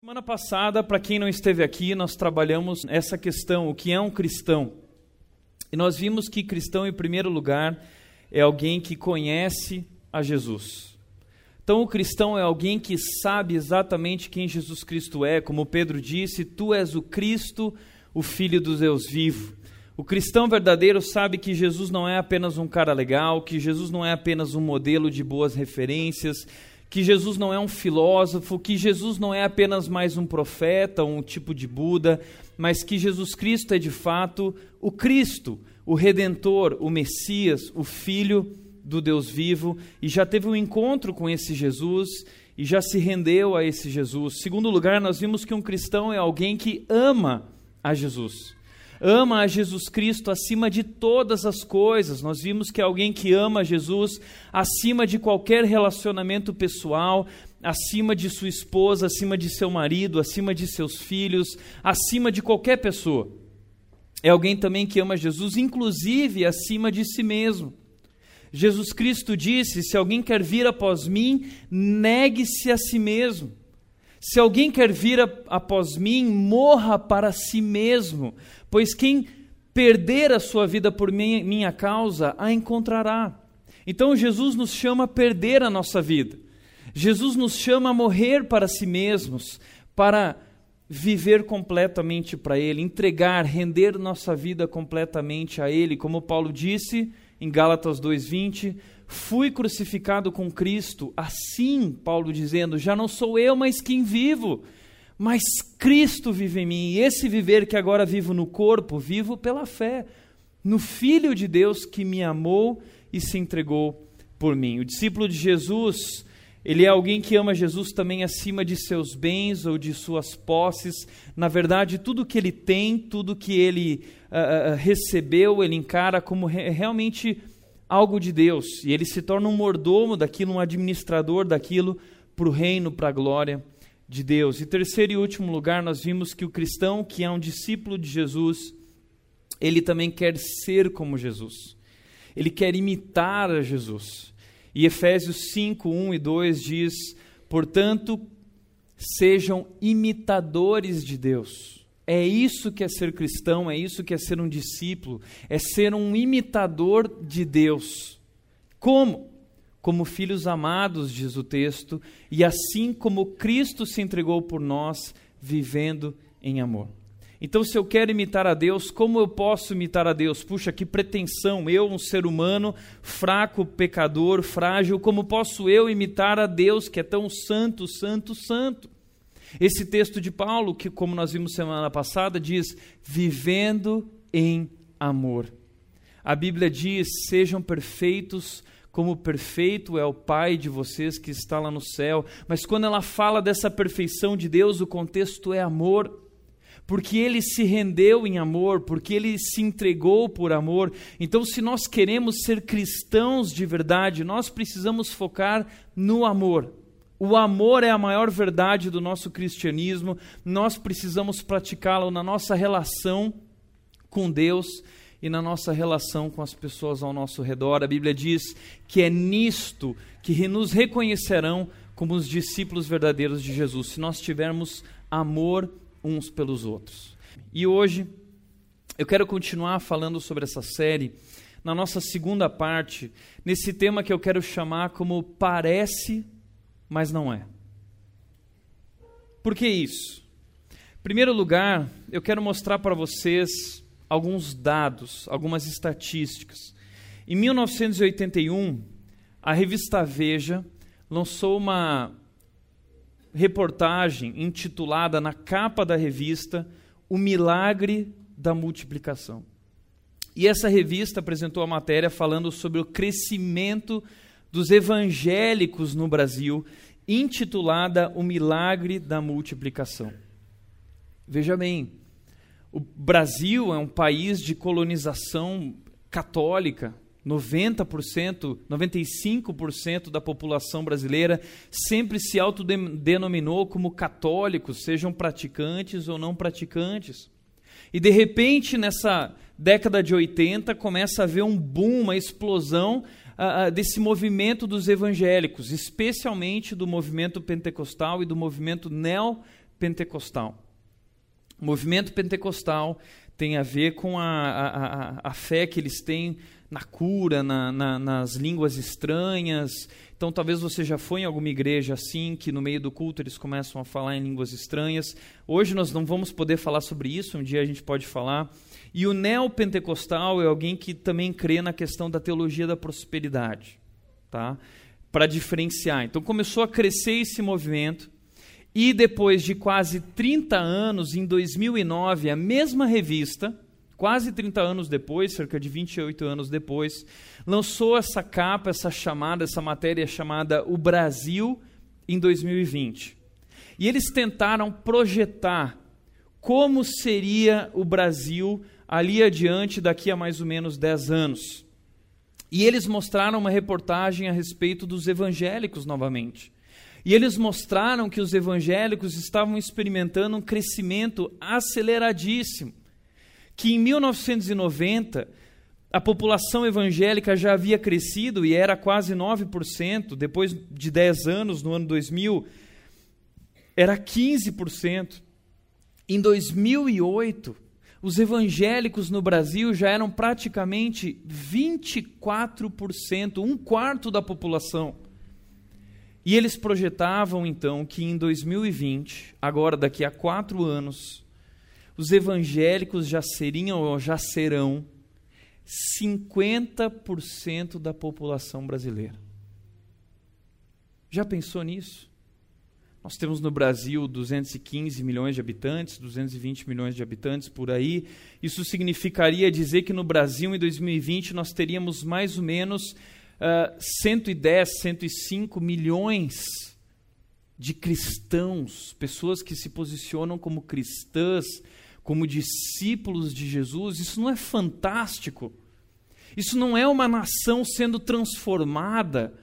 Semana passada, para quem não esteve aqui, nós trabalhamos essa questão, o que é um cristão. E nós vimos que cristão, em primeiro lugar, é alguém que conhece a Jesus. Então, o cristão é alguém que sabe exatamente quem Jesus Cristo é, como Pedro disse: Tu és o Cristo, o Filho do Deus vivo. O cristão verdadeiro sabe que Jesus não é apenas um cara legal, que Jesus não é apenas um modelo de boas referências, que Jesus não é um filósofo, que Jesus não é apenas mais um profeta, um tipo de Buda, mas que Jesus Cristo é de fato o Cristo, o Redentor, o Messias, o Filho do Deus vivo, e já teve um encontro com esse Jesus e já se rendeu a esse Jesus. Segundo lugar, nós vimos que um cristão é alguém que ama a Jesus ama a Jesus Cristo acima de todas as coisas. Nós vimos que é alguém que ama Jesus acima de qualquer relacionamento pessoal, acima de sua esposa, acima de seu marido, acima de seus filhos, acima de qualquer pessoa. É alguém também que ama Jesus, inclusive acima de si mesmo. Jesus Cristo disse: Se alguém quer vir após mim, negue-se a si mesmo. Se alguém quer vir após mim, morra para si mesmo, pois quem perder a sua vida por minha, causa, a encontrará. Então Jesus nos chama a perder a nossa vida. Jesus nos chama a morrer para si mesmos, para viver completamente para Ele, entregar, render nossa vida completamente a Ele, como Paulo disse em Gálatas 2,20 fui crucificado com Cristo. Assim, Paulo dizendo, já não sou eu, mas quem vivo, mas Cristo vive em mim. E esse viver que agora vivo no corpo, vivo pela fé no Filho de Deus que me amou e se entregou por mim. O discípulo de Jesus, ele é alguém que ama Jesus também acima de seus bens ou de suas posses. Na verdade, tudo que ele tem, tudo que ele uh, recebeu, ele encara como re realmente algo de Deus e ele se torna um mordomo daquilo, um administrador daquilo para o reino, para a glória de Deus. E terceiro e último lugar, nós vimos que o cristão que é um discípulo de Jesus, ele também quer ser como Jesus. Ele quer imitar a Jesus. E Efésios 5, 1 e 2 diz: portanto, sejam imitadores de Deus é isso que é ser cristão, é isso que é ser um discípulo, é ser um imitador de Deus. Como? Como filhos amados, diz o texto, e assim como Cristo se entregou por nós, vivendo em amor. Então, se eu quero imitar a Deus, como eu posso imitar a Deus? Puxa, que pretensão! Eu, um ser humano, fraco, pecador, frágil, como posso eu imitar a Deus que é tão santo, santo, santo? Esse texto de Paulo, que como nós vimos semana passada, diz: vivendo em amor. A Bíblia diz: sejam perfeitos como perfeito é o Pai de vocês que está lá no céu. Mas quando ela fala dessa perfeição de Deus, o contexto é amor. Porque ele se rendeu em amor, porque ele se entregou por amor. Então, se nós queremos ser cristãos de verdade, nós precisamos focar no amor. O amor é a maior verdade do nosso cristianismo, nós precisamos praticá-lo na nossa relação com Deus e na nossa relação com as pessoas ao nosso redor. A Bíblia diz que é nisto que nos reconhecerão como os discípulos verdadeiros de Jesus, se nós tivermos amor uns pelos outros. E hoje eu quero continuar falando sobre essa série na nossa segunda parte, nesse tema que eu quero chamar como parece mas não é. Por que isso? Em primeiro lugar, eu quero mostrar para vocês alguns dados, algumas estatísticas. Em 1981, a revista Veja lançou uma reportagem intitulada na capa da revista O Milagre da Multiplicação. E essa revista apresentou a matéria falando sobre o crescimento dos evangélicos no Brasil, intitulada O Milagre da Multiplicação. Veja bem, o Brasil é um país de colonização católica. 90%, 95% da população brasileira sempre se autodenominou como católicos, sejam praticantes ou não praticantes. E de repente, nessa década de 80, começa a haver um boom, uma explosão desse movimento dos evangélicos, especialmente do movimento pentecostal e do movimento pentecostal. O movimento pentecostal tem a ver com a, a, a, a fé que eles têm na cura, na, na, nas línguas estranhas. Então, talvez você já foi em alguma igreja assim, que no meio do culto eles começam a falar em línguas estranhas. Hoje nós não vamos poder falar sobre isso, um dia a gente pode falar. E o neopentecostal é alguém que também crê na questão da teologia da prosperidade, tá? Para diferenciar. Então, começou a crescer esse movimento. E depois de quase 30 anos, em 2009, a mesma revista, quase 30 anos depois, cerca de 28 anos depois, lançou essa capa, essa chamada, essa matéria chamada O Brasil em 2020. E eles tentaram projetar como seria o Brasil ali adiante, daqui a mais ou menos 10 anos. E eles mostraram uma reportagem a respeito dos evangélicos novamente. E eles mostraram que os evangélicos estavam experimentando um crescimento aceleradíssimo que em 1990 a população evangélica já havia crescido e era quase 9%, depois de 10 anos, no ano 2000, era 15%. Em 2008, os evangélicos no Brasil já eram praticamente 24%, um quarto da população. E eles projetavam então que em 2020, agora daqui a quatro anos, os evangélicos já seriam ou já serão 50% da população brasileira. Já pensou nisso? Nós temos no Brasil 215 milhões de habitantes, 220 milhões de habitantes por aí. Isso significaria dizer que no Brasil, em 2020, nós teríamos mais ou menos uh, 110, 105 milhões de cristãos, pessoas que se posicionam como cristãs, como discípulos de Jesus, isso não é fantástico? Isso não é uma nação sendo transformada?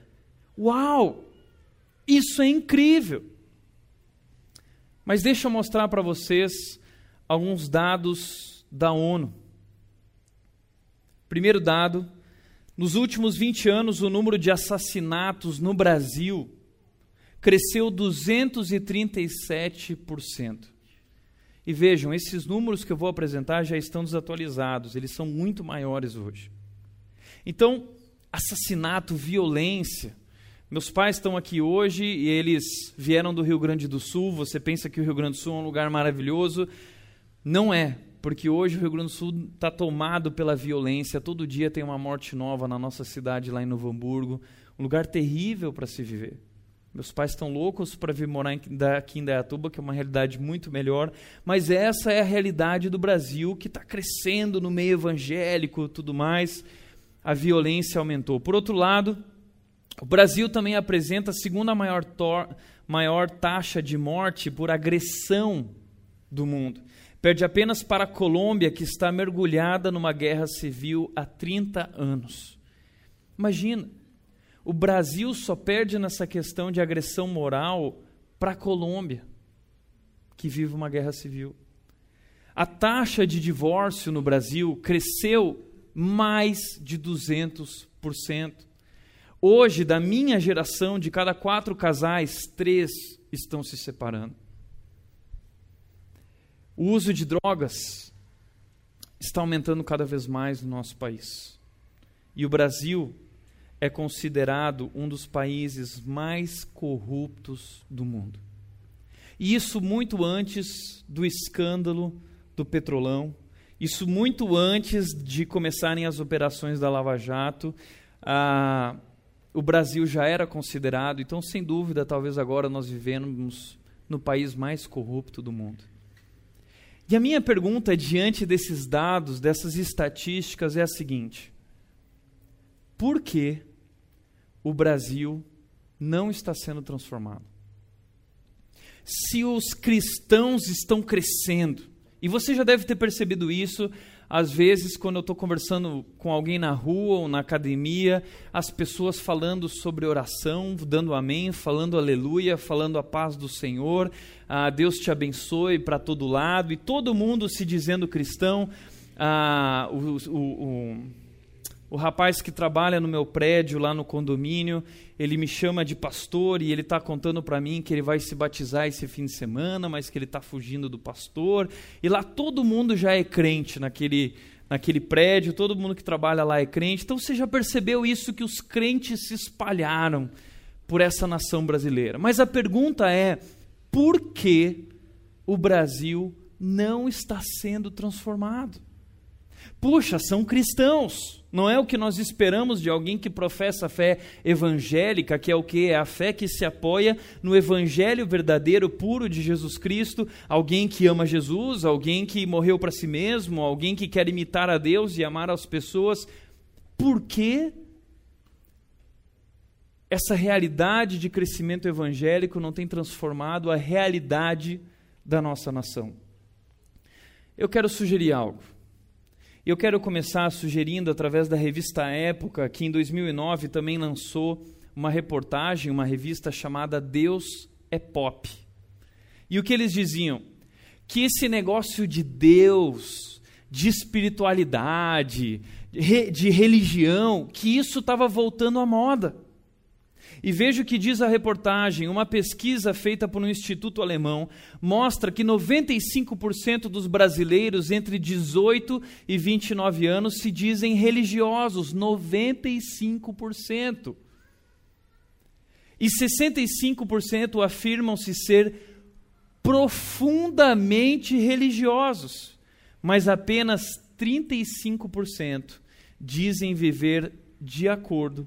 Uau! Isso é incrível! Mas deixa eu mostrar para vocês alguns dados da ONU. Primeiro dado: nos últimos 20 anos, o número de assassinatos no Brasil cresceu 237%. E vejam, esses números que eu vou apresentar já estão desatualizados, eles são muito maiores hoje. Então, assassinato, violência. Meus pais estão aqui hoje e eles vieram do Rio Grande do Sul. Você pensa que o Rio Grande do Sul é um lugar maravilhoso? Não é, porque hoje o Rio Grande do Sul está tomado pela violência. Todo dia tem uma morte nova na nossa cidade, lá em Novo Hamburgo. Um lugar terrível para se viver. Meus pais estão loucos para vir morar aqui em Dayatuba, que é uma realidade muito melhor, mas essa é a realidade do Brasil, que está crescendo no meio evangélico tudo mais. A violência aumentou. Por outro lado, o Brasil também apresenta a segunda maior, maior taxa de morte por agressão do mundo. Perde apenas para a Colômbia, que está mergulhada numa guerra civil há 30 anos. Imagina, o Brasil só perde nessa questão de agressão moral para a Colômbia, que vive uma guerra civil. A taxa de divórcio no Brasil cresceu mais de 200%. Hoje, da minha geração, de cada quatro casais, três estão se separando. O uso de drogas está aumentando cada vez mais no nosso país. E o Brasil é considerado um dos países mais corruptos do mundo. E isso muito antes do escândalo do petrolão, isso muito antes de começarem as operações da Lava Jato. Ah, o Brasil já era considerado, então, sem dúvida, talvez agora nós vivemos no país mais corrupto do mundo. E a minha pergunta diante desses dados, dessas estatísticas, é a seguinte: por que o Brasil não está sendo transformado? Se os cristãos estão crescendo, e você já deve ter percebido isso, às vezes, quando eu estou conversando com alguém na rua ou na academia, as pessoas falando sobre oração, dando amém, falando aleluia, falando a paz do Senhor, ah, Deus te abençoe para todo lado, e todo mundo se dizendo cristão. Ah, o, o, o O rapaz que trabalha no meu prédio, lá no condomínio, ele me chama de pastor e ele está contando para mim que ele vai se batizar esse fim de semana, mas que ele está fugindo do pastor. E lá todo mundo já é crente naquele, naquele prédio, todo mundo que trabalha lá é crente. Então você já percebeu isso que os crentes se espalharam por essa nação brasileira. Mas a pergunta é: por que o Brasil não está sendo transformado? Puxa, são cristãos. Não é o que nós esperamos de alguém que professa a fé evangélica, que é o que? É a fé que se apoia no evangelho verdadeiro, puro de Jesus Cristo, alguém que ama Jesus, alguém que morreu para si mesmo, alguém que quer imitar a Deus e amar as pessoas. Por que essa realidade de crescimento evangélico não tem transformado a realidade da nossa nação? Eu quero sugerir algo. Eu quero começar sugerindo, através da revista Época, que em 2009 também lançou uma reportagem, uma revista chamada Deus é Pop. E o que eles diziam? Que esse negócio de Deus, de espiritualidade, de religião, que isso estava voltando à moda. E veja o que diz a reportagem: uma pesquisa feita por um instituto alemão mostra que 95% dos brasileiros entre 18 e 29 anos se dizem religiosos. 95%. E 65% afirmam-se ser profundamente religiosos, mas apenas 35% dizem viver de acordo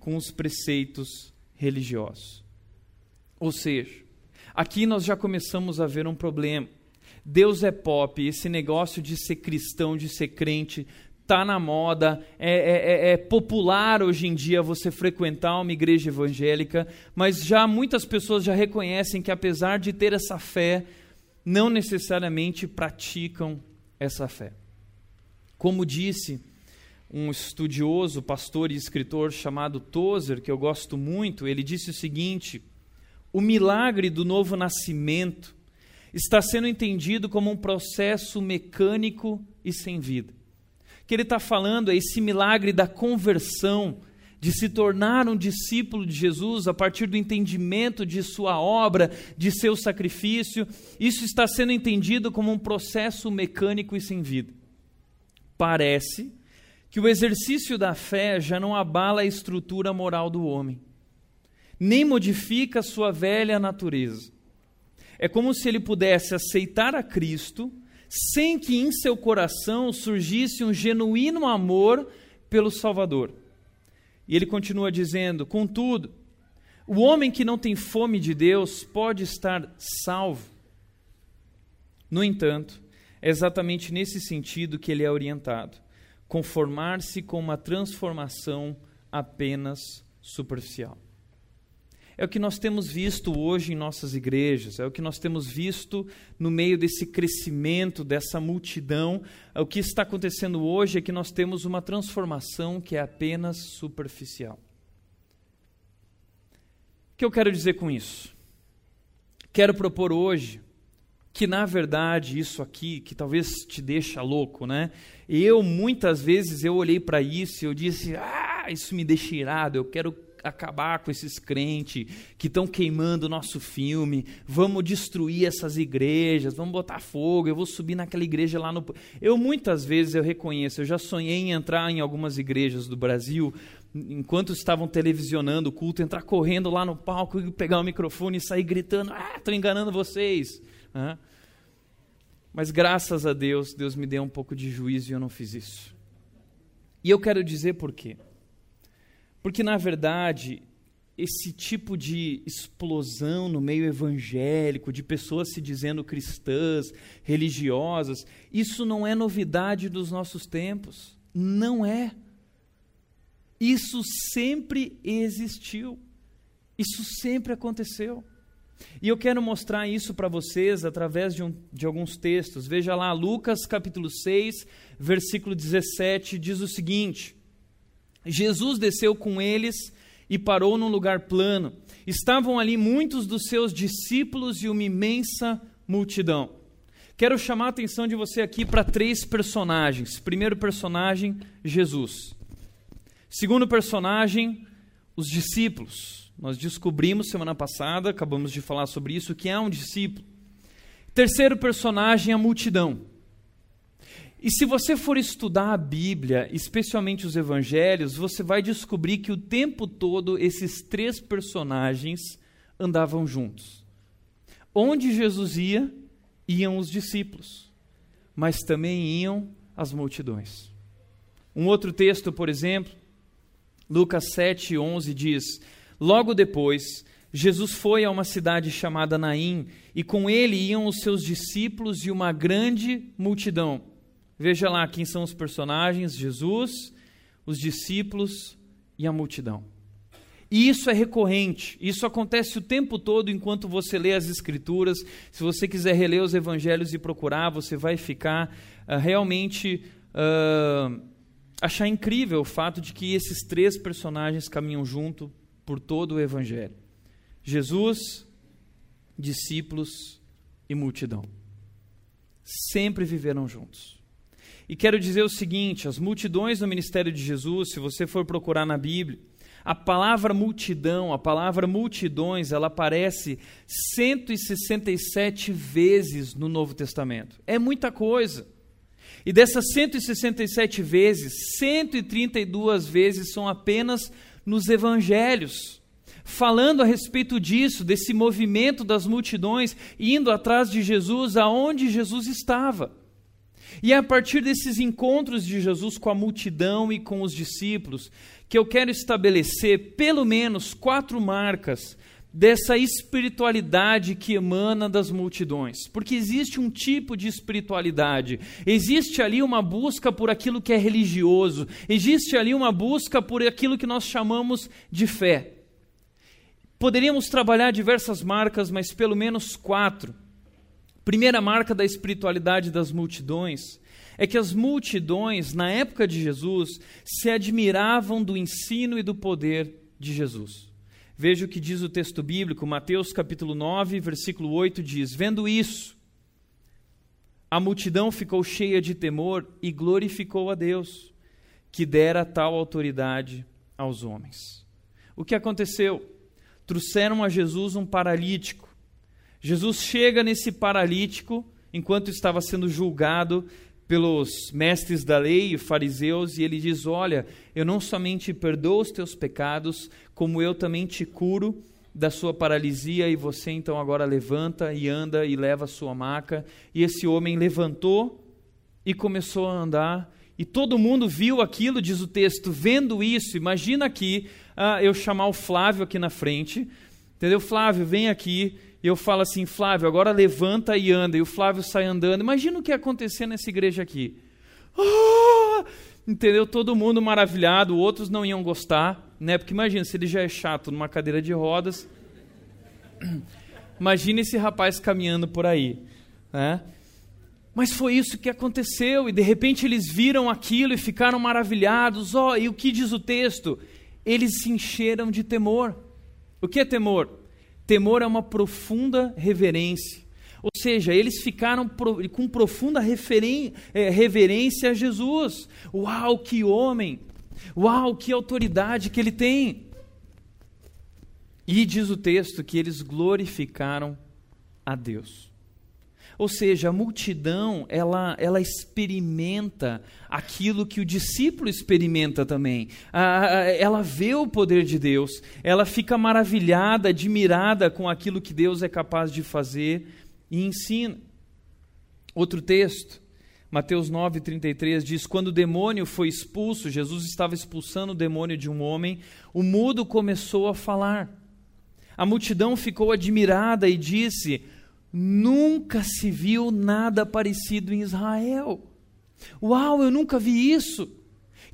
com os preceitos religiosos. Ou seja, aqui nós já começamos a ver um problema. Deus é pop, esse negócio de ser cristão, de ser crente, está na moda, é, é, é, é, popular hoje em dia você frequentar uma igreja evangélica, mas já muitas pessoas já reconhecem que apesar de ter essa fé, não necessariamente praticam essa fé. Como disse um estudioso, pastor e escritor chamado Tozer, que eu gosto muito, ele disse o seguinte: o milagre do novo nascimento está sendo entendido como um processo mecânico e sem vida. O que ele está falando é esse milagre da conversão, de se tornar um discípulo de Jesus a partir do entendimento de sua obra, de seu sacrifício. Isso está sendo entendido como um processo mecânico e sem vida. Parece que o exercício da fé já não abala a estrutura moral do homem, nem modifica sua velha natureza. É como se ele pudesse aceitar a Cristo sem que em seu coração surgisse um genuíno amor pelo Salvador. E ele continua dizendo: contudo, o homem que não tem fome de Deus pode estar salvo. No entanto, é exatamente nesse sentido que ele é orientado conformar-se com uma transformação apenas superficial. É o que nós temos visto hoje em nossas igrejas, é o que nós temos visto no meio desse crescimento, dessa multidão. É o que está acontecendo hoje é que nós temos uma transformação que é apenas superficial. O que eu quero dizer com isso? Quero propor hoje que na verdade isso aqui, que talvez te deixa louco, né? Eu muitas vezes eu olhei para isso e eu disse: "Ah, isso me deixa irado, eu quero acabar com esses crentes que estão queimando o nosso filme, vamos destruir essas igrejas, vamos botar fogo, eu vou subir naquela igreja lá no. Eu muitas vezes eu reconheço, eu já sonhei em entrar em algumas igrejas do Brasil, enquanto estavam televisionando o culto, entrar correndo lá no palco e pegar o microfone e sair gritando: Ah, estou enganando vocês. Mas graças a Deus, Deus me deu um pouco de juízo e eu não fiz isso. E eu quero dizer por quê. Porque, na verdade, esse tipo de explosão no meio evangélico, de pessoas se dizendo cristãs, religiosas, isso não é novidade dos nossos tempos. Não é. Isso sempre existiu. Isso sempre aconteceu. E eu quero mostrar isso para vocês através de, um, de alguns textos. Veja lá, Lucas capítulo 6, versículo 17, diz o seguinte: Jesus desceu com eles e parou num lugar plano. Estavam ali muitos dos seus discípulos e uma imensa multidão. Quero chamar a atenção de você aqui para três personagens. Primeiro personagem, Jesus. Segundo personagem, os discípulos. Nós descobrimos semana passada, acabamos de falar sobre isso, que é um discípulo. Terceiro personagem, a multidão. E se você for estudar a Bíblia, especialmente os evangelhos, você vai descobrir que o tempo todo esses três personagens andavam juntos. Onde Jesus ia, iam os discípulos, mas também iam as multidões. Um outro texto, por exemplo, Lucas 7, 11 diz: Logo depois, Jesus foi a uma cidade chamada Naim, e com ele iam os seus discípulos e uma grande multidão. Veja lá quem são os personagens: Jesus, os discípulos e a multidão. E isso é recorrente, isso acontece o tempo todo enquanto você lê as Escrituras. Se você quiser reler os Evangelhos e procurar, você vai ficar uh, realmente. Uh, achar incrível o fato de que esses três personagens caminham junto por todo o Evangelho: Jesus, discípulos e multidão. Sempre viveram juntos. E quero dizer o seguinte: as multidões no ministério de Jesus, se você for procurar na Bíblia, a palavra multidão, a palavra multidões, ela aparece 167 vezes no Novo Testamento. É muita coisa. E dessas 167 vezes, 132 vezes são apenas nos evangelhos, falando a respeito disso, desse movimento das multidões indo atrás de Jesus aonde Jesus estava. E é a partir desses encontros de Jesus com a multidão e com os discípulos que eu quero estabelecer pelo menos quatro marcas dessa espiritualidade que emana das multidões. Porque existe um tipo de espiritualidade, existe ali uma busca por aquilo que é religioso, existe ali uma busca por aquilo que nós chamamos de fé. Poderíamos trabalhar diversas marcas, mas pelo menos quatro. Primeira marca da espiritualidade das multidões é que as multidões, na época de Jesus, se admiravam do ensino e do poder de Jesus. Veja o que diz o texto bíblico, Mateus capítulo 9, versículo 8 diz: Vendo isso, a multidão ficou cheia de temor e glorificou a Deus, que dera tal autoridade aos homens. O que aconteceu? Trouxeram a Jesus um paralítico. Jesus chega nesse paralítico enquanto estava sendo julgado pelos mestres da lei e fariseus, e ele diz: Olha, eu não somente perdoo os teus pecados, como eu também te curo da sua paralisia, e você então agora levanta e anda e leva a sua maca. E esse homem levantou e começou a andar, e todo mundo viu aquilo, diz o texto, vendo isso. Imagina aqui ah, eu chamar o Flávio aqui na frente, entendeu? Flávio, vem aqui eu falo assim, Flávio, agora levanta e anda, e o Flávio sai andando. Imagina o que ia acontecer nessa igreja aqui. Ah! Entendeu? Todo mundo maravilhado, outros não iam gostar, né? Porque imagina, se ele já é chato numa cadeira de rodas, imagina esse rapaz caminhando por aí, né? Mas foi isso que aconteceu, e de repente eles viram aquilo e ficaram maravilhados. Ó, oh, e o que diz o texto? Eles se encheram de temor. O que é temor? Temor é uma profunda reverência. Ou seja, eles ficaram com profunda é, reverência a Jesus. Uau, que homem! Uau, que autoridade que ele tem! E diz o texto que eles glorificaram a Deus. Ou seja, a multidão, ela, ela experimenta aquilo que o discípulo experimenta também. ela vê o poder de Deus, ela fica maravilhada, admirada com aquilo que Deus é capaz de fazer e ensina. Outro texto, Mateus 9,33 diz: Quando o demônio foi expulso, Jesus estava expulsando o demônio de um homem, o mudo começou a falar. A multidão ficou admirada e disse: Nunca se viu nada parecido em Israel. Uau, eu nunca vi isso.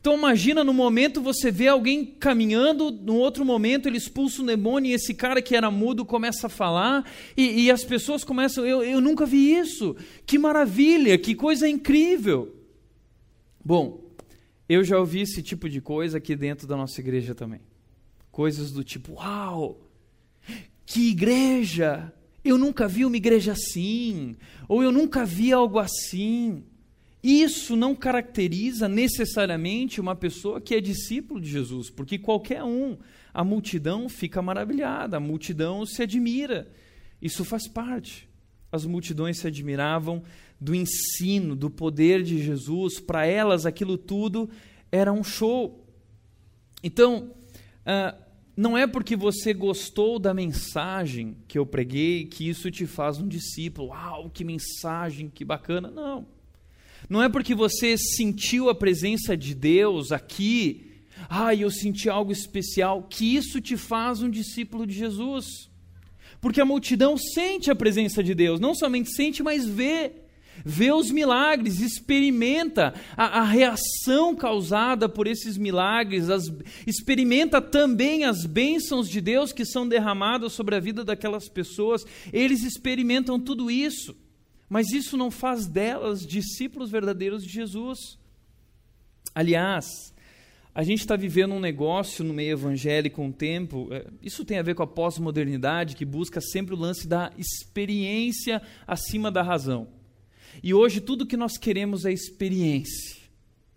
Então imagina no momento você vê alguém caminhando, no outro momento ele expulsa um demônio e esse cara que era mudo começa a falar e, e as pessoas começam, eu, eu nunca vi isso. Que maravilha, que coisa incrível. Bom, eu já ouvi esse tipo de coisa aqui dentro da nossa igreja também. Coisas do tipo, uau, que igreja! Eu nunca vi uma igreja assim, ou eu nunca vi algo assim. Isso não caracteriza necessariamente uma pessoa que é discípulo de Jesus, porque qualquer um, a multidão fica maravilhada, a multidão se admira. Isso faz parte. As multidões se admiravam do ensino, do poder de Jesus, para elas aquilo tudo era um show. Então, uh, não é porque você gostou da mensagem que eu preguei que isso te faz um discípulo. Uau, que mensagem, que bacana. Não. Não é porque você sentiu a presença de Deus aqui, ah, eu senti algo especial, que isso te faz um discípulo de Jesus. Porque a multidão sente a presença de Deus, não somente sente, mas vê. Vê os milagres, experimenta a, a reação causada por esses milagres, as, experimenta também as bênçãos de Deus que são derramadas sobre a vida daquelas pessoas. Eles experimentam tudo isso. Mas isso não faz delas discípulos verdadeiros de Jesus. Aliás, a gente está vivendo um negócio no meio evangélico um tempo, é, isso tem a ver com a pós-modernidade, que busca sempre o lance da experiência acima da razão. E hoje tudo que nós queremos é experiência.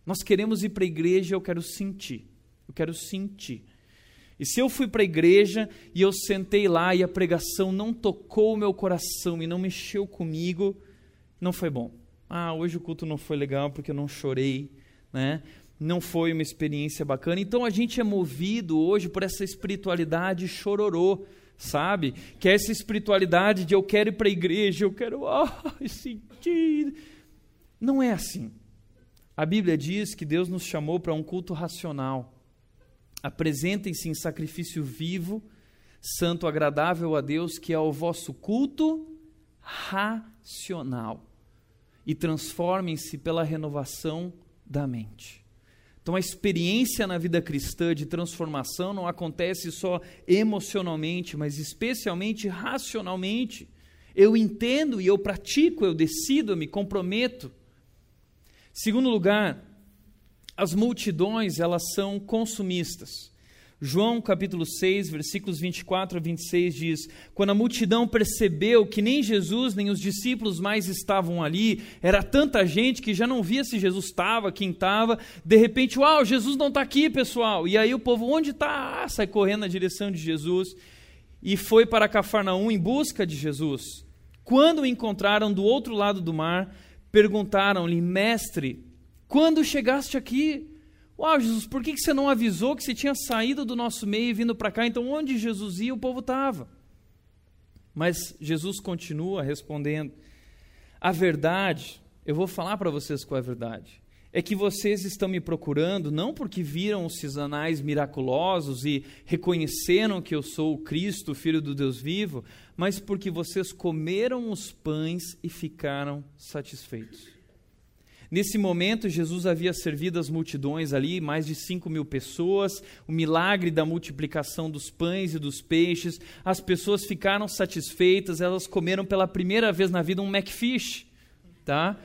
Nós queremos ir para a igreja, eu quero sentir. Eu quero sentir. E se eu fui para a igreja e eu sentei lá e a pregação não tocou o meu coração e não mexeu comigo, não foi bom. Ah, hoje o culto não foi legal porque eu não chorei, né? Não foi uma experiência bacana. Então a gente é movido hoje por essa espiritualidade chororô, sabe? Que é essa espiritualidade de eu quero ir para a igreja, eu quero ah, sentir. Não é assim. A Bíblia diz que Deus nos chamou para um culto racional. Apresentem-se em sacrifício vivo, santo, agradável a Deus, que é o vosso culto racional e transformem-se pela renovação da mente. Então, a experiência na vida cristã de transformação não acontece só emocionalmente, mas especialmente racionalmente. Eu entendo e eu pratico, eu decido, eu me comprometo. Segundo lugar, as multidões, elas são consumistas. João capítulo 6, versículos 24 a 26 diz: Quando a multidão percebeu que nem Jesus nem os discípulos mais estavam ali, era tanta gente que já não via se Jesus estava, quem estava, de repente, uau, Jesus não está aqui, pessoal. E aí o povo, onde está? Ah, sai correndo na direção de Jesus e foi para Cafarnaum em busca de Jesus. Quando o encontraram do outro lado do mar, perguntaram-lhe, mestre, quando chegaste aqui? Uau, Jesus, por que você não avisou que você tinha saído do nosso meio e vindo para cá? Então, onde Jesus ia, o povo estava. Mas Jesus continua respondendo: A verdade, eu vou falar para vocês qual é a verdade. É que vocês estão me procurando não porque viram os sinais miraculosos e reconheceram que eu sou o Cristo, Filho do Deus vivo, mas porque vocês comeram os pães e ficaram satisfeitos. Nesse momento, Jesus havia servido as multidões ali, mais de 5 mil pessoas, o milagre da multiplicação dos pães e dos peixes. As pessoas ficaram satisfeitas, elas comeram pela primeira vez na vida um McFish. Tá?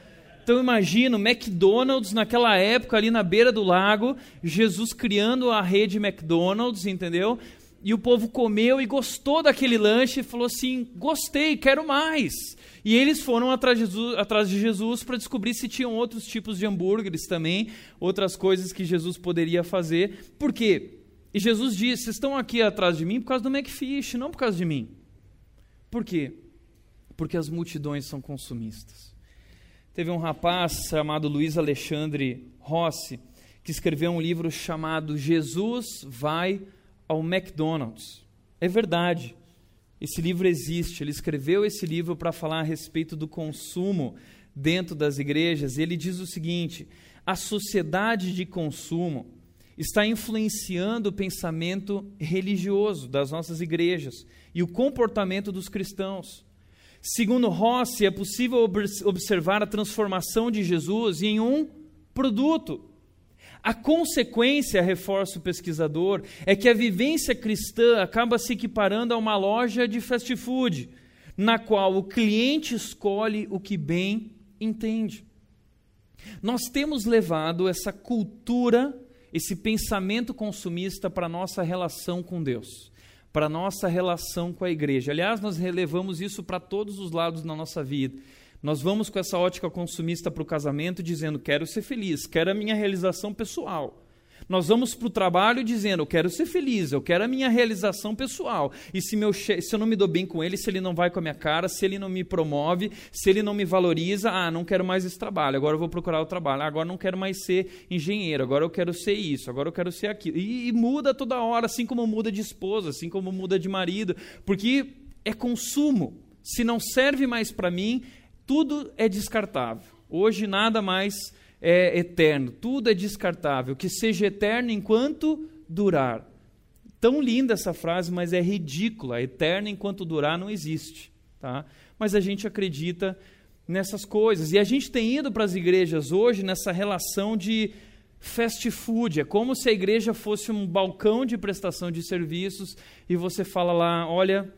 Então imagina o McDonald's naquela época ali na beira do lago, Jesus criando a rede McDonald's, entendeu? E o povo comeu e gostou daquele lanche e falou assim: gostei, quero mais. E eles foram atrás de Jesus, atrás de Jesus para descobrir se tinham outros tipos de hambúrgueres também, outras coisas que Jesus poderia fazer. Por quê? E Jesus disse: Vocês estão aqui atrás de mim por causa do McFish, não por causa de mim. Por quê? Porque as multidões são consumistas. Teve um rapaz chamado Luiz Alexandre Rossi que escreveu um livro chamado Jesus vai ao McDonald's. É verdade. Esse livro existe, ele escreveu esse livro para falar a respeito do consumo dentro das igrejas. Ele diz o seguinte: a sociedade de consumo está influenciando o pensamento religioso das nossas igrejas e o comportamento dos cristãos. Segundo Rossi, é possível observar a transformação de Jesus em um produto. A consequência, reforça o pesquisador, é que a vivência cristã acaba se equiparando a uma loja de fast food, na qual o cliente escolhe o que bem entende. Nós temos levado essa cultura, esse pensamento consumista para a nossa relação com Deus, para a nossa relação com a igreja. Aliás, nós relevamos isso para todos os lados da nossa vida. Nós vamos com essa ótica consumista para o casamento, dizendo: quero ser feliz, quero a minha realização pessoal. Nós vamos para o trabalho dizendo: eu quero ser feliz, eu quero a minha realização pessoal. E se, meu se eu não me dou bem com ele, se ele não vai com a minha cara, se ele não me promove, se ele não me valoriza, ah, não quero mais esse trabalho, agora eu vou procurar o trabalho, agora não quero mais ser engenheiro, agora eu quero ser isso, agora eu quero ser aquilo. E, e muda toda hora, assim como muda de esposa, assim como muda de marido, porque é consumo. Se não serve mais para mim, tudo é descartável. Hoje nada mais é eterno, tudo é descartável. Que seja eterno enquanto durar. Tão linda essa frase, mas é ridícula. Eterno enquanto durar não existe. Tá? Mas a gente acredita nessas coisas. E a gente tem ido para as igrejas hoje nessa relação de fast food. É como se a igreja fosse um balcão de prestação de serviços e você fala lá: olha,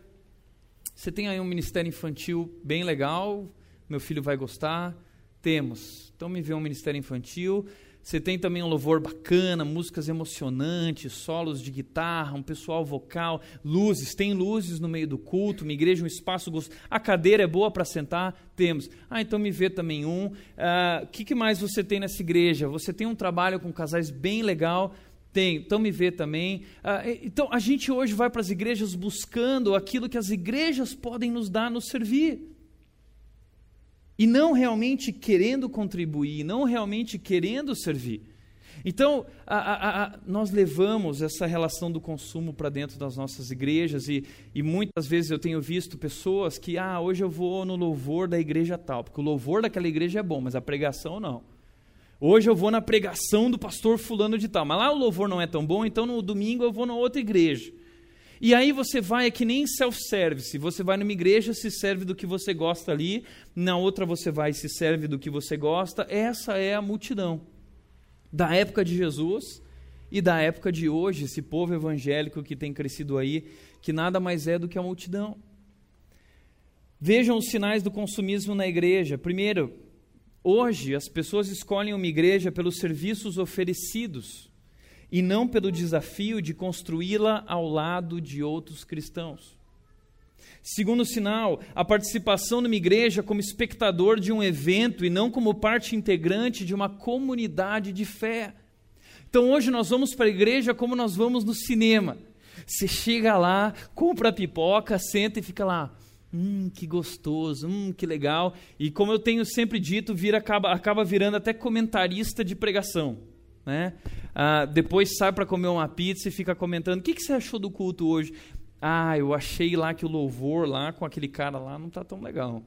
você tem aí um ministério infantil bem legal, meu filho vai gostar? Temos. Então me vê um ministério infantil. Você tem também um louvor bacana, músicas emocionantes, solos de guitarra, um pessoal vocal, luzes, tem luzes no meio do culto, uma igreja, um espaço gostoso. A cadeira é boa para sentar? Temos. Ah, então me vê também um. O ah, que, que mais você tem nessa igreja? Você tem um trabalho com casais bem legal? Tem, então me vê também. Ah, então a gente hoje vai para as igrejas buscando aquilo que as igrejas podem nos dar, nos servir e não realmente querendo contribuir, não realmente querendo servir. Então, a, a, a, nós levamos essa relação do consumo para dentro das nossas igrejas e, e, muitas vezes eu tenho visto pessoas que, ah, hoje eu vou no louvor da igreja tal, porque o louvor daquela igreja é bom, mas a pregação não. Hoje eu vou na pregação do pastor fulano de tal, mas lá o louvor não é tão bom, então no domingo eu vou na outra igreja. E aí você vai, é que nem self-service. Você vai numa igreja, se serve do que você gosta ali, na outra você vai e se serve do que você gosta. Essa é a multidão. Da época de Jesus e da época de hoje, esse povo evangélico que tem crescido aí, que nada mais é do que a multidão. Vejam os sinais do consumismo na igreja. Primeiro, hoje as pessoas escolhem uma igreja pelos serviços oferecidos e não pelo desafio de construí-la ao lado de outros cristãos. Segundo sinal, a participação numa igreja como espectador de um evento e não como parte integrante de uma comunidade de fé. Então hoje nós vamos para a igreja como nós vamos no cinema. Você chega lá, compra a pipoca, senta e fica lá. Hum, que gostoso, hum, que legal. E como eu tenho sempre dito, vira, acaba, acaba virando até comentarista de pregação. Né? Ah, depois sai para comer uma pizza e fica comentando: o que, que você achou do culto hoje? Ah, eu achei lá que o louvor lá com aquele cara lá não está tão legal.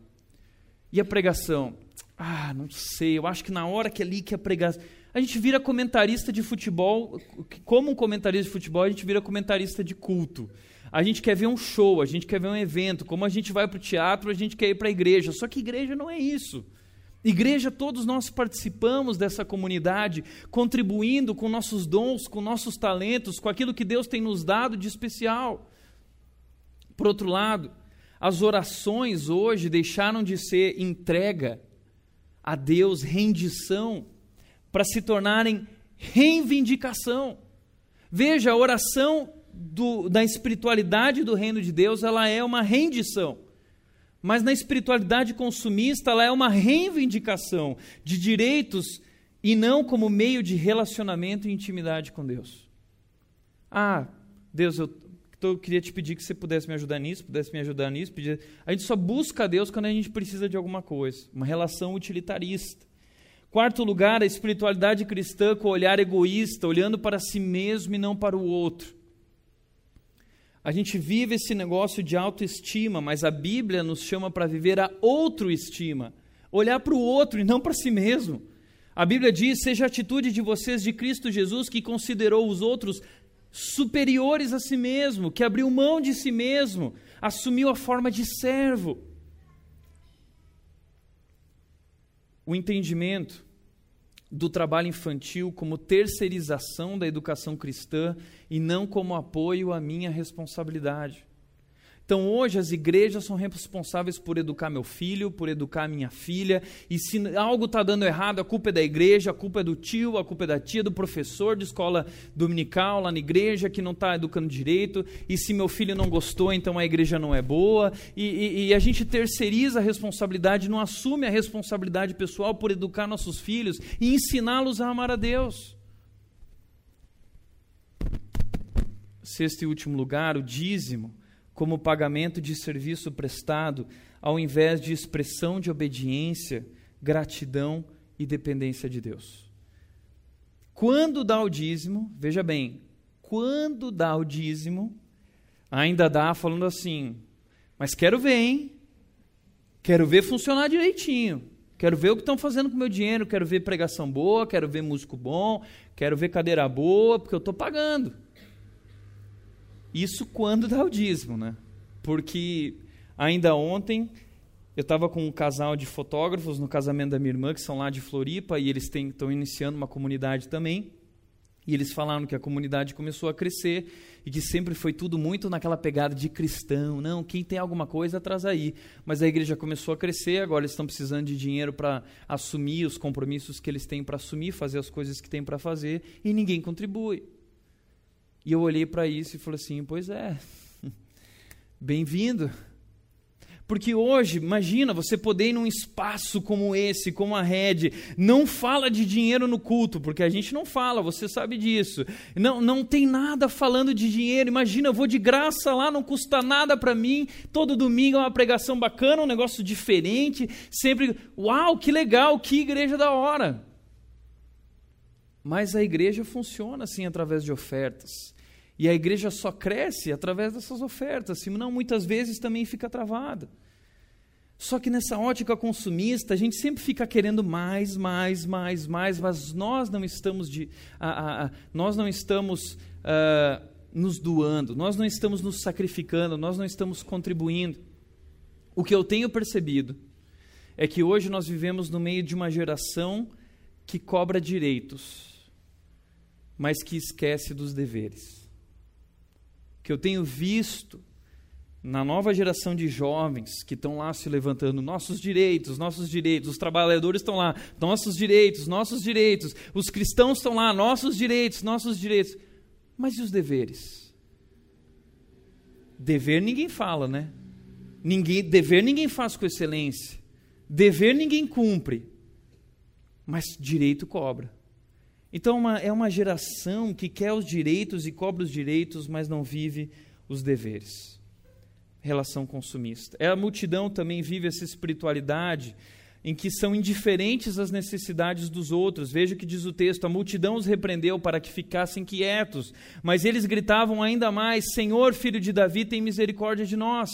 E a pregação? Ah, não sei, eu acho que na hora que ali que a pregação. A gente vira comentarista de futebol, como um comentarista de futebol, a gente vira comentarista de culto. A gente quer ver um show, a gente quer ver um evento, como a gente vai para o teatro, a gente quer ir para a igreja. Só que igreja não é isso. Igreja, todos nós participamos dessa comunidade, contribuindo com nossos dons, com nossos talentos, com aquilo que Deus tem nos dado de especial. Por outro lado, as orações hoje deixaram de ser entrega a Deus, rendição, para se tornarem reivindicação. Veja, a oração do, da espiritualidade do reino de Deus, ela é uma rendição. Mas na espiritualidade consumista, ela é uma reivindicação de direitos e não como meio de relacionamento e intimidade com Deus. Ah, Deus, eu, eu queria te pedir que você pudesse me ajudar nisso, pudesse me ajudar nisso. Pedir... A gente só busca a Deus quando a gente precisa de alguma coisa, uma relação utilitarista. Quarto lugar, a espiritualidade cristã com o olhar egoísta, olhando para si mesmo e não para o outro. A gente vive esse negócio de autoestima, mas a Bíblia nos chama para viver a autoestima, olhar para o outro e não para si mesmo. A Bíblia diz: seja a atitude de vocês de Cristo Jesus que considerou os outros superiores a si mesmo, que abriu mão de si mesmo, assumiu a forma de servo. O entendimento do trabalho infantil como terceirização da educação cristã e não como apoio à minha responsabilidade. Então hoje as igrejas são responsáveis por educar meu filho, por educar minha filha, e se algo está dando errado, a culpa é da igreja, a culpa é do tio, a culpa é da tia, do professor de escola dominical lá na igreja que não está educando direito, e se meu filho não gostou, então a igreja não é boa, e, e, e a gente terceiriza a responsabilidade, não assume a responsabilidade pessoal por educar nossos filhos e ensiná-los a amar a Deus. Sexto e último lugar, o dízimo como pagamento de serviço prestado, ao invés de expressão de obediência, gratidão e dependência de Deus. Quando dá o dízimo, veja bem, quando dá o dízimo, ainda dá falando assim, mas quero ver, hein? Quero ver funcionar direitinho. Quero ver o que estão fazendo com o meu dinheiro, quero ver pregação boa, quero ver músico bom, quero ver cadeira boa, porque eu estou pagando. Isso quando dá o dízimo, né? Porque ainda ontem eu estava com um casal de fotógrafos no casamento da minha irmã, que são lá de Floripa, e eles estão iniciando uma comunidade também. E eles falaram que a comunidade começou a crescer e que sempre foi tudo muito naquela pegada de cristão. Não, quem tem alguma coisa traz aí. Mas a igreja começou a crescer, agora eles estão precisando de dinheiro para assumir os compromissos que eles têm para assumir, fazer as coisas que têm para fazer, e ninguém contribui. E eu olhei para isso e falei assim: pois é, bem-vindo. Porque hoje, imagina, você poder ir num espaço como esse, como a rede, não fala de dinheiro no culto, porque a gente não fala, você sabe disso. Não, não tem nada falando de dinheiro. Imagina, eu vou de graça lá, não custa nada para mim. Todo domingo é uma pregação bacana, um negócio diferente. Sempre, uau, que legal, que igreja da hora. Mas a igreja funciona assim através de ofertas. E a igreja só cresce através dessas ofertas, senão muitas vezes também fica travada. Só que nessa ótica consumista, a gente sempre fica querendo mais, mais, mais, mais, mas nós não estamos, de, a, a, nós não estamos uh, nos doando, nós não estamos nos sacrificando, nós não estamos contribuindo. O que eu tenho percebido é que hoje nós vivemos no meio de uma geração que cobra direitos, mas que esquece dos deveres que eu tenho visto na nova geração de jovens que estão lá se levantando, nossos direitos, nossos direitos, os trabalhadores estão lá, nossos direitos, nossos direitos, os cristãos estão lá, nossos direitos, nossos direitos. Mas e os deveres? Dever ninguém fala, né? Ninguém, dever ninguém faz com excelência. Dever ninguém cumpre. Mas direito cobra. Então, uma, é uma geração que quer os direitos e cobra os direitos, mas não vive os deveres. Relação consumista. É a multidão também vive essa espiritualidade em que são indiferentes às necessidades dos outros. Veja o que diz o texto: a multidão os repreendeu para que ficassem quietos, mas eles gritavam ainda mais: Senhor, filho de Davi, tem misericórdia de nós.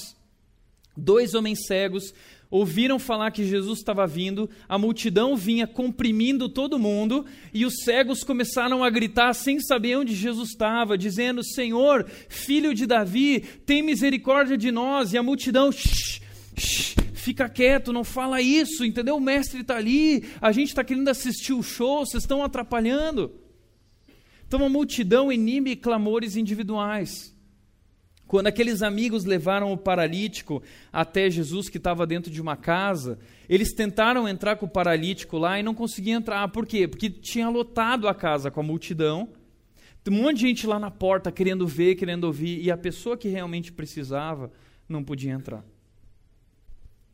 Dois homens cegos ouviram falar que Jesus estava vindo, a multidão vinha comprimindo todo mundo, e os cegos começaram a gritar sem saber onde Jesus estava, dizendo: Senhor, filho de Davi, tem misericórdia de nós. E a multidão, shh, shh, fica quieto, não fala isso, entendeu? O mestre está ali, a gente está querendo assistir o show, vocês estão atrapalhando. Então a multidão inime clamores individuais. Quando aqueles amigos levaram o paralítico até Jesus, que estava dentro de uma casa, eles tentaram entrar com o paralítico lá e não conseguiam entrar. Por quê? Porque tinha lotado a casa com a multidão. Um monte de gente lá na porta querendo ver, querendo ouvir, e a pessoa que realmente precisava não podia entrar.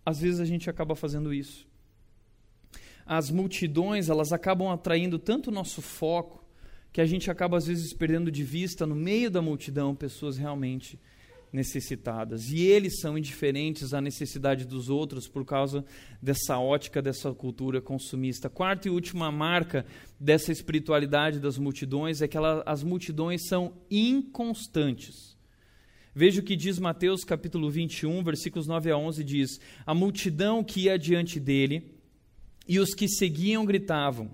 Às vezes a gente acaba fazendo isso. As multidões, elas acabam atraindo tanto o nosso foco que a gente acaba às vezes perdendo de vista no meio da multidão pessoas realmente necessitadas. E eles são indiferentes à necessidade dos outros por causa dessa ótica, dessa cultura consumista. Quarta e última marca dessa espiritualidade das multidões é que ela, as multidões são inconstantes. Veja o que diz Mateus capítulo 21, versículos 9 a 11, diz: A multidão que ia diante dele e os que seguiam gritavam: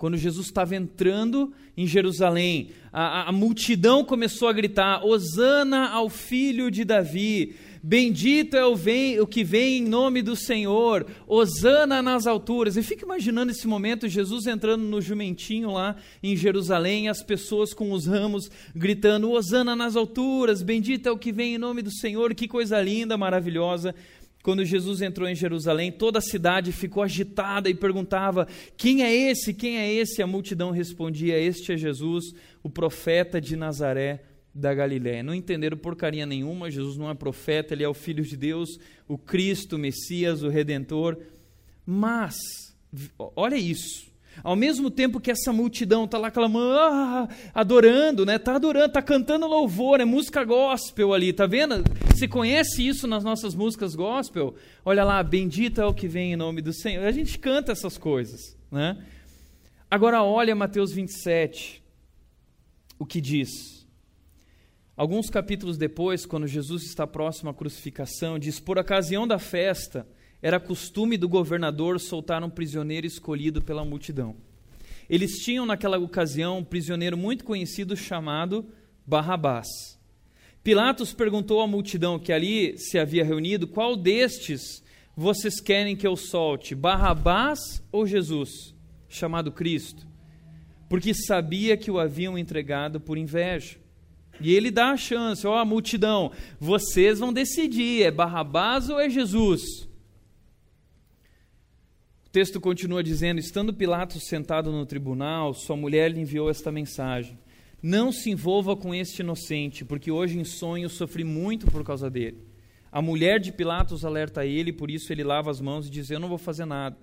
quando Jesus estava entrando em Jerusalém, a, a, multidão começou a gritar: Hosana ao filho de Davi, Bendito é o, vem, o que vem em nome do Senhor, Osana nas alturas. E fica imaginando esse momento, Jesus entrando no jumentinho lá em Jerusalém, as pessoas com os ramos gritando: Osana nas alturas, bendito é o que vem em nome do Senhor. Que coisa linda, maravilhosa. Quando Jesus entrou em Jerusalém, toda a cidade ficou agitada e perguntava: Quem é esse? Quem é esse? A multidão respondia: Este é Jesus, o profeta de Nazaré da Galiléia. Não entenderam porcaria nenhuma, Jesus não é profeta, ele é o Filho de Deus, o Cristo, o Messias, o Redentor. Mas, olha isso. Ao mesmo tempo que essa multidão está lá clamando, ah, adorando, né? Está adorando, está cantando louvor, é música gospel ali, tá vendo? Você conhece isso nas nossas músicas gospel? Olha lá, bendito é o que vem em nome do Senhor. A gente canta essas coisas, né? Agora olha Mateus 27, o que diz. Alguns capítulos depois, quando Jesus está próximo à crucificação, diz: Por ocasião da festa, era costume do governador soltar um prisioneiro escolhido pela multidão. Eles tinham naquela ocasião um prisioneiro muito conhecido chamado Barrabás. Pilatos perguntou à multidão que ali se havia reunido: qual destes vocês querem que eu solte, Barrabás ou Jesus, chamado Cristo? Porque sabia que o haviam entregado por inveja. E ele dá a chance, ó, a multidão, vocês vão decidir, é Barrabás ou é Jesus? O texto continua dizendo: Estando Pilatos sentado no tribunal, sua mulher lhe enviou esta mensagem: Não se envolva com este inocente, porque hoje em sonho sofri muito por causa dele. A mulher de Pilatos alerta ele, por isso ele lava as mãos e diz: Eu não vou fazer nada.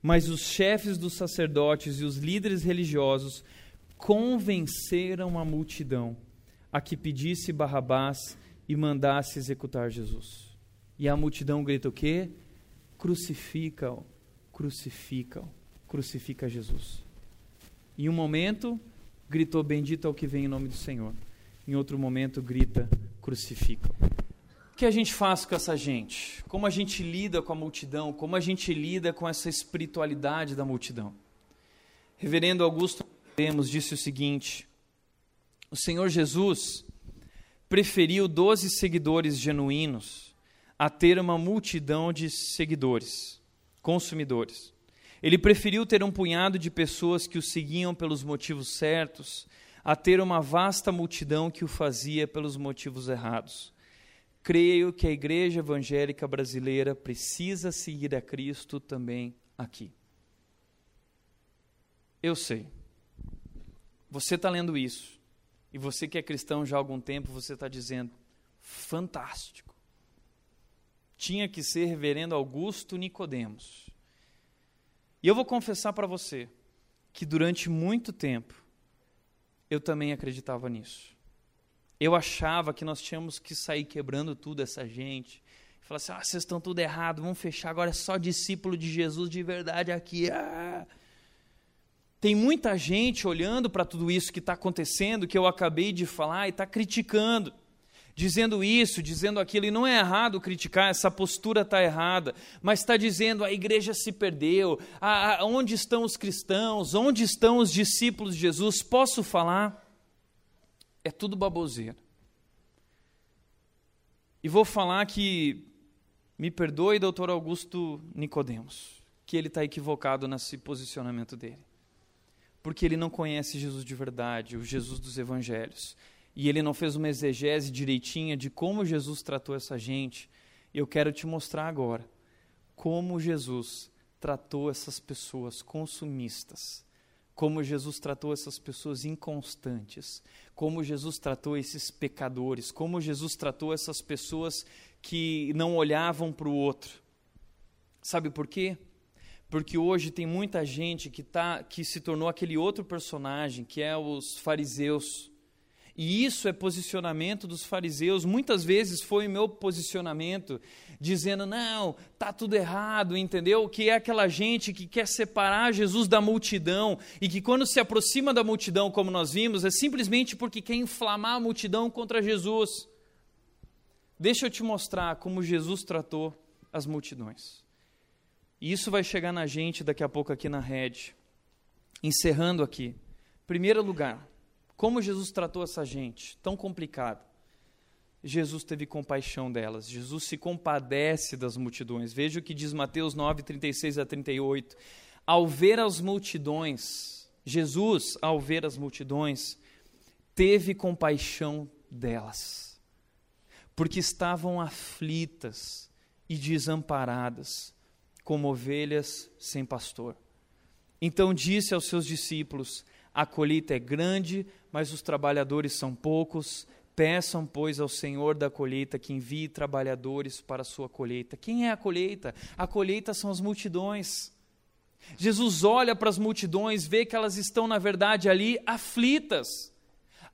Mas os chefes dos sacerdotes e os líderes religiosos convenceram a multidão a que pedisse Barrabás e mandasse executar Jesus. E a multidão grita o quê? Crucifica-o crucifica-o, crucifica Jesus. Em um momento, gritou: Bendito é o que vem em nome do Senhor. Em outro momento, grita: Crucifica-o. O que a gente faz com essa gente? Como a gente lida com a multidão? Como a gente lida com essa espiritualidade da multidão? Reverendo Augusto Lemos disse o seguinte: O Senhor Jesus preferiu doze seguidores genuínos a ter uma multidão de seguidores consumidores. Ele preferiu ter um punhado de pessoas que o seguiam pelos motivos certos a ter uma vasta multidão que o fazia pelos motivos errados. Creio que a igreja evangélica brasileira precisa seguir a Cristo também aqui. Eu sei. Você está lendo isso. E você que é cristão já há algum tempo, você está dizendo: fantástico tinha que ser reverendo Augusto Nicodemos. E eu vou confessar para você que durante muito tempo eu também acreditava nisso. Eu achava que nós tínhamos que sair quebrando tudo essa gente. Falar assim, ah, vocês estão tudo errado, vamos fechar agora é só discípulo de Jesus de verdade aqui. Ah. Tem muita gente olhando para tudo isso que está acontecendo, que eu acabei de falar, e está criticando dizendo isso, dizendo aquilo, e não é errado criticar, essa postura está errada, mas está dizendo a igreja se perdeu, a, a, onde estão os cristãos, onde estão os discípulos de Jesus? Posso falar? É tudo baboseira. E vou falar que, me perdoe, doutor Augusto Nicodemos, que ele está equivocado nesse posicionamento dele. Porque ele não conhece Jesus de verdade, o Jesus dos evangelhos e ele não fez uma exegese direitinha de como Jesus tratou essa gente, eu quero te mostrar agora como Jesus tratou essas pessoas consumistas, como Jesus tratou essas pessoas inconstantes, como Jesus tratou esses pecadores, como Jesus tratou essas pessoas que não olhavam para o outro. Sabe por quê? Porque hoje tem muita gente que, tá, que se tornou aquele outro personagem, que é os fariseus e isso é posicionamento dos fariseus. Muitas vezes foi o meu posicionamento, dizendo: não, tá tudo errado, entendeu? Que é aquela gente que quer separar Jesus da multidão e que quando se aproxima da multidão, como nós vimos, é simplesmente porque quer inflamar a multidão contra Jesus. Deixa eu te mostrar como Jesus tratou as multidões. E isso vai chegar na gente daqui a pouco aqui na rede. Encerrando aqui. Primeiro lugar, como Jesus tratou essa gente tão complicada? Jesus teve compaixão delas. Jesus se compadece das multidões. Veja o que diz Mateus 9, 36 a 38. Ao ver as multidões, Jesus, ao ver as multidões, teve compaixão delas, porque estavam aflitas e desamparadas, como ovelhas sem pastor. Então disse aos seus discípulos: A colheita é grande, mas os trabalhadores são poucos. Peçam, pois, ao Senhor da colheita que envie trabalhadores para a sua colheita. Quem é a colheita? A colheita são as multidões. Jesus olha para as multidões, vê que elas estão, na verdade, ali aflitas.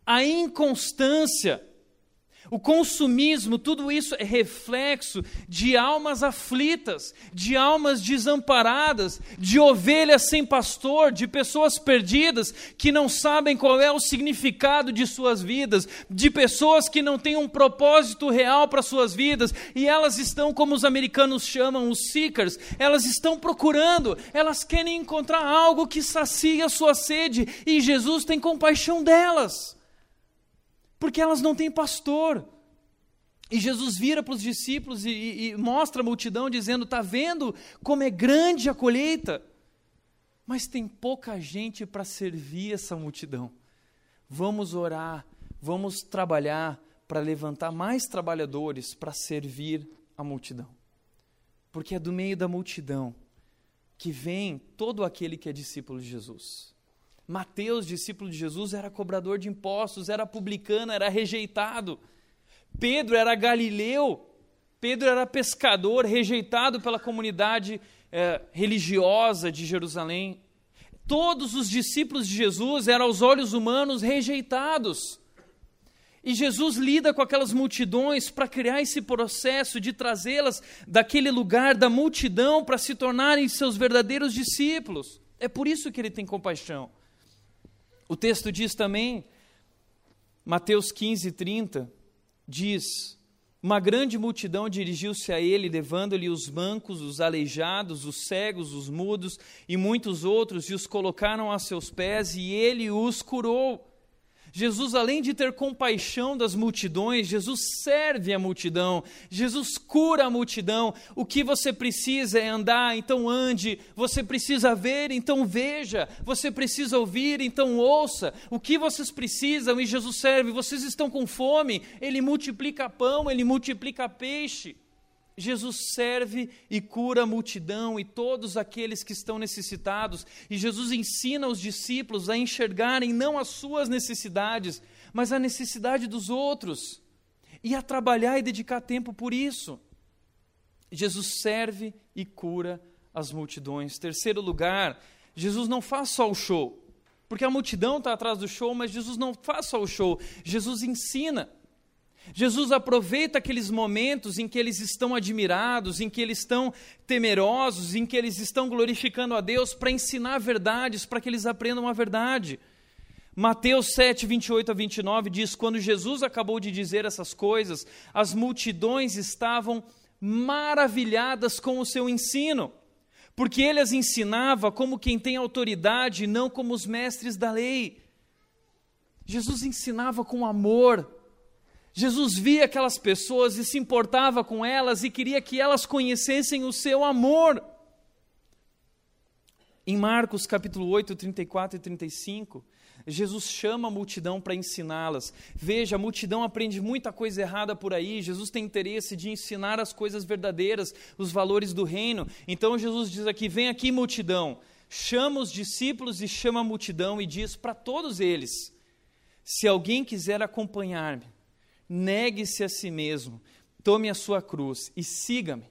A inconstância o consumismo, tudo isso é reflexo de almas aflitas, de almas desamparadas, de ovelhas sem pastor, de pessoas perdidas que não sabem qual é o significado de suas vidas, de pessoas que não têm um propósito real para suas vidas e elas estão, como os americanos chamam, os seekers, elas estão procurando, elas querem encontrar algo que sacia a sua sede e Jesus tem compaixão delas porque elas não têm pastor. E Jesus vira para os discípulos e, e, e, mostra a multidão, dizendo: Está vendo como é grande a colheita? Mas tem pouca gente para servir essa multidão. Vamos orar, vamos trabalhar para levantar mais trabalhadores para servir a multidão. Porque é do meio da multidão que vem todo aquele que é discípulo de Jesus. Mateus, discípulo de Jesus, era cobrador de impostos, era publicano, era rejeitado. Pedro era galileu, Pedro era pescador, rejeitado pela comunidade eh, religiosa de Jerusalém. Todos os discípulos de Jesus eram, aos olhos humanos, rejeitados. E Jesus lida com aquelas multidões para criar esse processo de trazê-las daquele lugar da multidão para se tornarem seus verdadeiros discípulos. É por isso que ele tem compaixão. O texto diz também, Mateus 15, 30, diz: Uma grande multidão dirigiu-se a ele, levando-lhe os mancos, os aleijados, os cegos, os mudos e muitos outros, e os colocaram a seus pés, e ele os curou. Jesus, além de ter compaixão das multidões, Jesus serve a multidão, Jesus cura a multidão. O que você precisa é andar, então ande. Você precisa ver, então veja. Você precisa ouvir, então ouça. O que vocês precisam e Jesus serve. Vocês estão com fome, Ele multiplica pão, Ele multiplica peixe. Jesus serve e cura a multidão e todos aqueles que estão necessitados, e Jesus ensina os discípulos a enxergarem não as suas necessidades, mas a necessidade dos outros, e a trabalhar e dedicar tempo por isso. Jesus serve e cura as multidões. Terceiro lugar, Jesus não faz só o show, porque a multidão está atrás do show, mas Jesus não faz só o show, Jesus ensina. Jesus aproveita aqueles momentos em que eles estão admirados, em que eles estão temerosos, em que eles estão glorificando a Deus para ensinar verdades, para que eles aprendam a verdade. Mateus 7, 28 a 29 diz: Quando Jesus acabou de dizer essas coisas, as multidões estavam maravilhadas com o seu ensino, porque ele as ensinava como quem tem autoridade, não como os mestres da lei. Jesus ensinava com amor, Jesus via aquelas pessoas e se importava com elas e queria que elas conhecessem o seu amor. Em Marcos capítulo 8, 34 e 35, Jesus chama a multidão para ensiná-las. Veja, a multidão aprende muita coisa errada por aí. Jesus tem interesse de ensinar as coisas verdadeiras, os valores do reino. Então Jesus diz aqui: vem aqui, multidão. Chama os discípulos e chama a multidão e diz para todos eles: se alguém quiser acompanhar-me, negue-se a si mesmo, tome a sua cruz e siga-me.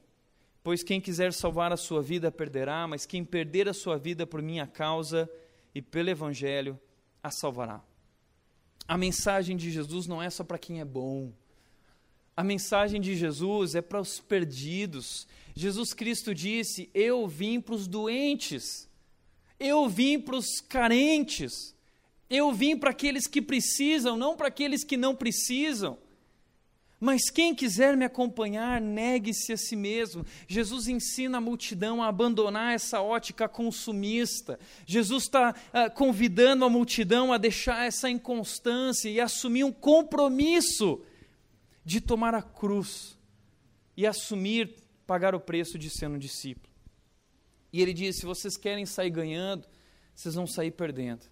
Pois quem quiser salvar a sua vida perderá, mas quem perder a sua vida por minha causa e pelo Evangelho a salvará. A mensagem de Jesus não é só para quem é bom. A mensagem de Jesus é para os perdidos. Jesus Cristo disse: Eu vim para os doentes, eu vim para os carentes, eu vim para aqueles que precisam, não para aqueles que não precisam. Mas quem quiser me acompanhar, negue-se a si mesmo. Jesus ensina a multidão a abandonar essa ótica consumista. Jesus está uh, convidando a multidão a deixar essa inconstância e assumir um compromisso de tomar a cruz e assumir, pagar o preço de ser um discípulo. E ele diz: se vocês querem sair ganhando, vocês vão sair perdendo.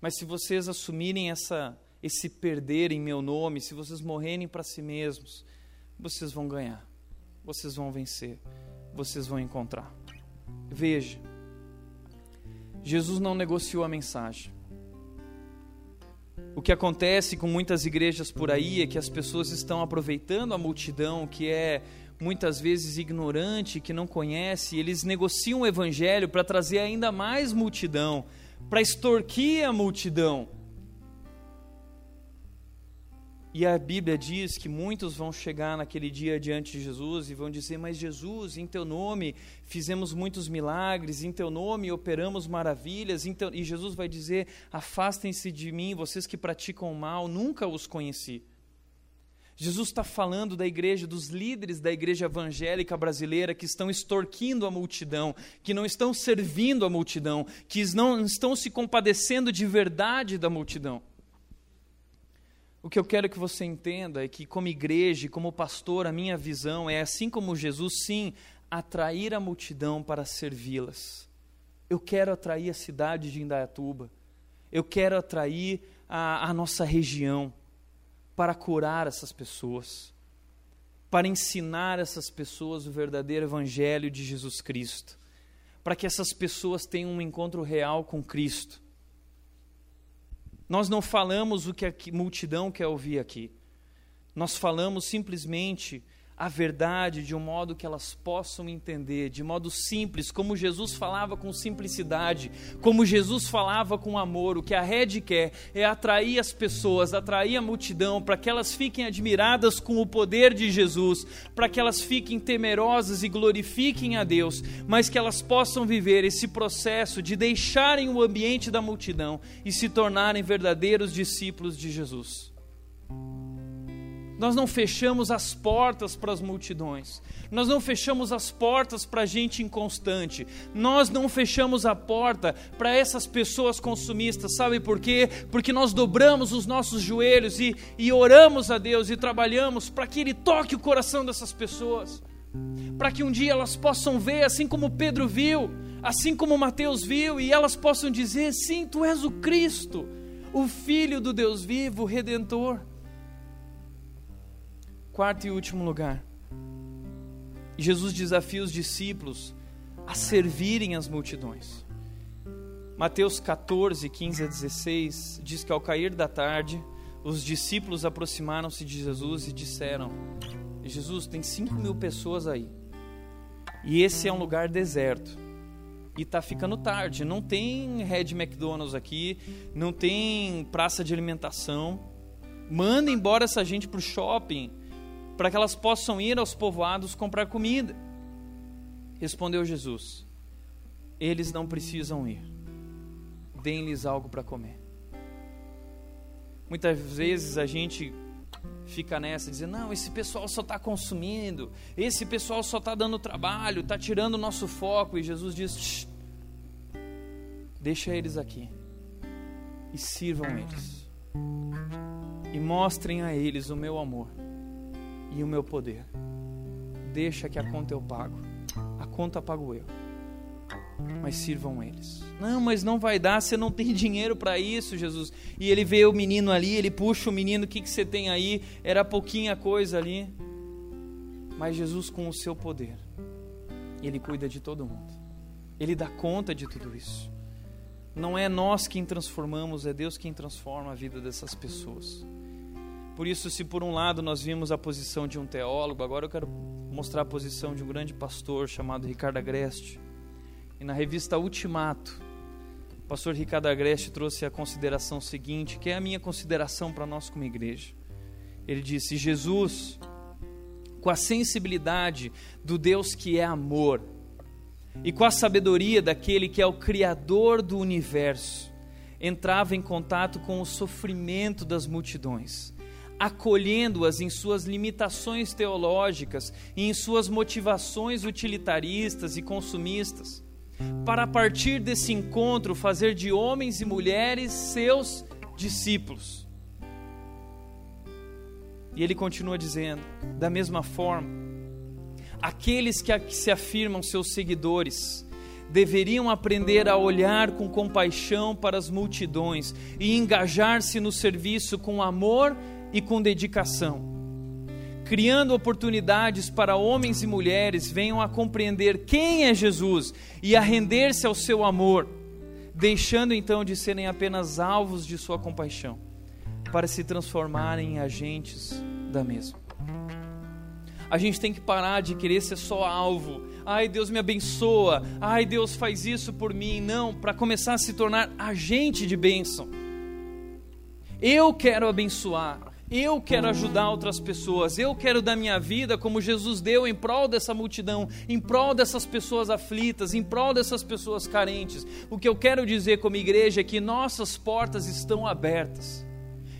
Mas se vocês assumirem essa, esse perder em meu nome, se vocês morrerem para si mesmos, vocês vão ganhar, vocês vão vencer, vocês vão encontrar. Veja, Jesus não negociou a mensagem. O que acontece com muitas igrejas por aí é que as pessoas estão aproveitando a multidão que é muitas vezes ignorante, que não conhece, eles negociam o evangelho para trazer ainda mais multidão, para extorquir a multidão. E a Bíblia diz que muitos vão chegar naquele dia diante de Jesus e vão dizer: Mas Jesus, em teu nome fizemos muitos milagres, em teu nome operamos maravilhas. Teu... E Jesus vai dizer: Afastem-se de mim, vocês que praticam o mal, nunca os conheci. Jesus está falando da igreja, dos líderes da igreja evangélica brasileira que estão extorquindo a multidão, que não estão servindo a multidão, que não estão se compadecendo de verdade da multidão. O que eu quero que você entenda é que, como igreja como pastor, a minha visão é, assim como Jesus, sim, atrair a multidão para servi-las. Eu quero atrair a cidade de Indaiatuba. Eu quero atrair a, a nossa região para curar essas pessoas, para ensinar essas pessoas o verdadeiro Evangelho de Jesus Cristo, para que essas pessoas tenham um encontro real com Cristo nós não falamos o que a multidão quer ouvir aqui. Nós falamos simplesmente a verdade de um modo que elas possam entender, de modo simples, como Jesus falava com simplicidade, como Jesus falava com amor. O que a rede quer é atrair as pessoas, atrair a multidão, para que elas fiquem admiradas com o poder de Jesus, para que elas fiquem temerosas e glorifiquem a Deus, mas que elas possam viver esse processo de deixarem o ambiente da multidão e se tornarem verdadeiros discípulos de Jesus. Nós não fechamos as portas para as multidões. Nós não fechamos as portas para gente inconstante. Nós não fechamos a porta para essas pessoas consumistas. Sabe por quê? Porque nós dobramos os nossos joelhos e, e oramos a Deus e trabalhamos para que Ele toque o coração dessas pessoas. Para que um dia elas possam ver, assim como Pedro viu, assim como Mateus viu, e elas possam dizer: sim, tu és o Cristo, o Filho do Deus vivo, o Redentor. Quarto e último lugar. Jesus desafia os discípulos a servirem as multidões. Mateus 14, 15 a 16 diz que ao cair da tarde, os discípulos aproximaram-se de Jesus e disseram: Jesus, tem 5 mil pessoas aí. E esse é um lugar deserto. E está ficando tarde. Não tem Red McDonald's aqui, não tem praça de alimentação. Manda embora essa gente para o shopping para que elas possam ir aos povoados comprar comida. Respondeu Jesus: Eles não precisam ir. Deem-lhes algo para comer. Muitas vezes a gente fica nessa, dizendo: não, esse pessoal só está consumindo, esse pessoal só está dando trabalho, está tirando o nosso foco. E Jesus diz: deixa eles aqui e sirvam eles, e mostrem a eles o meu amor e o meu poder. Deixa que a conta eu pago. A conta pago eu. Mas sirvam eles. Não, mas não vai dar, você não tem dinheiro para isso, Jesus. E ele vê o menino ali, ele puxa o menino, o que, que você tem aí? Era pouquinha coisa ali. Mas Jesus, com o seu poder, ele cuida de todo mundo. Ele dá conta de tudo isso. Não é nós quem transformamos, é Deus quem transforma a vida dessas pessoas. Por isso, se por um lado nós vimos a posição de um teólogo, agora eu quero mostrar a posição de um grande pastor chamado Ricardo Agreste. E na revista Ultimato, o pastor Ricardo Agreste trouxe a consideração seguinte, que é a minha consideração para nós como igreja. Ele disse: Jesus, com a sensibilidade do Deus que é amor, e com a sabedoria daquele que é o Criador do universo, entrava em contato com o sofrimento das multidões acolhendo-as em suas limitações teológicas e em suas motivações utilitaristas e consumistas, para a partir desse encontro fazer de homens e mulheres seus discípulos. E ele continua dizendo: da mesma forma, aqueles que se afirmam seus seguidores deveriam aprender a olhar com compaixão para as multidões e engajar-se no serviço com amor e com dedicação, criando oportunidades para homens e mulheres venham a compreender quem é Jesus e a render-se ao seu amor, deixando então de serem apenas alvos de sua compaixão, para se transformarem em agentes da mesma. A gente tem que parar de querer ser só alvo. Ai, Deus me abençoa. Ai, Deus faz isso por mim. Não, para começar a se tornar agente de bênção. Eu quero abençoar. Eu quero ajudar outras pessoas. Eu quero dar minha vida como Jesus deu em prol dessa multidão, em prol dessas pessoas aflitas, em prol dessas pessoas carentes. O que eu quero dizer como igreja é que nossas portas estão abertas.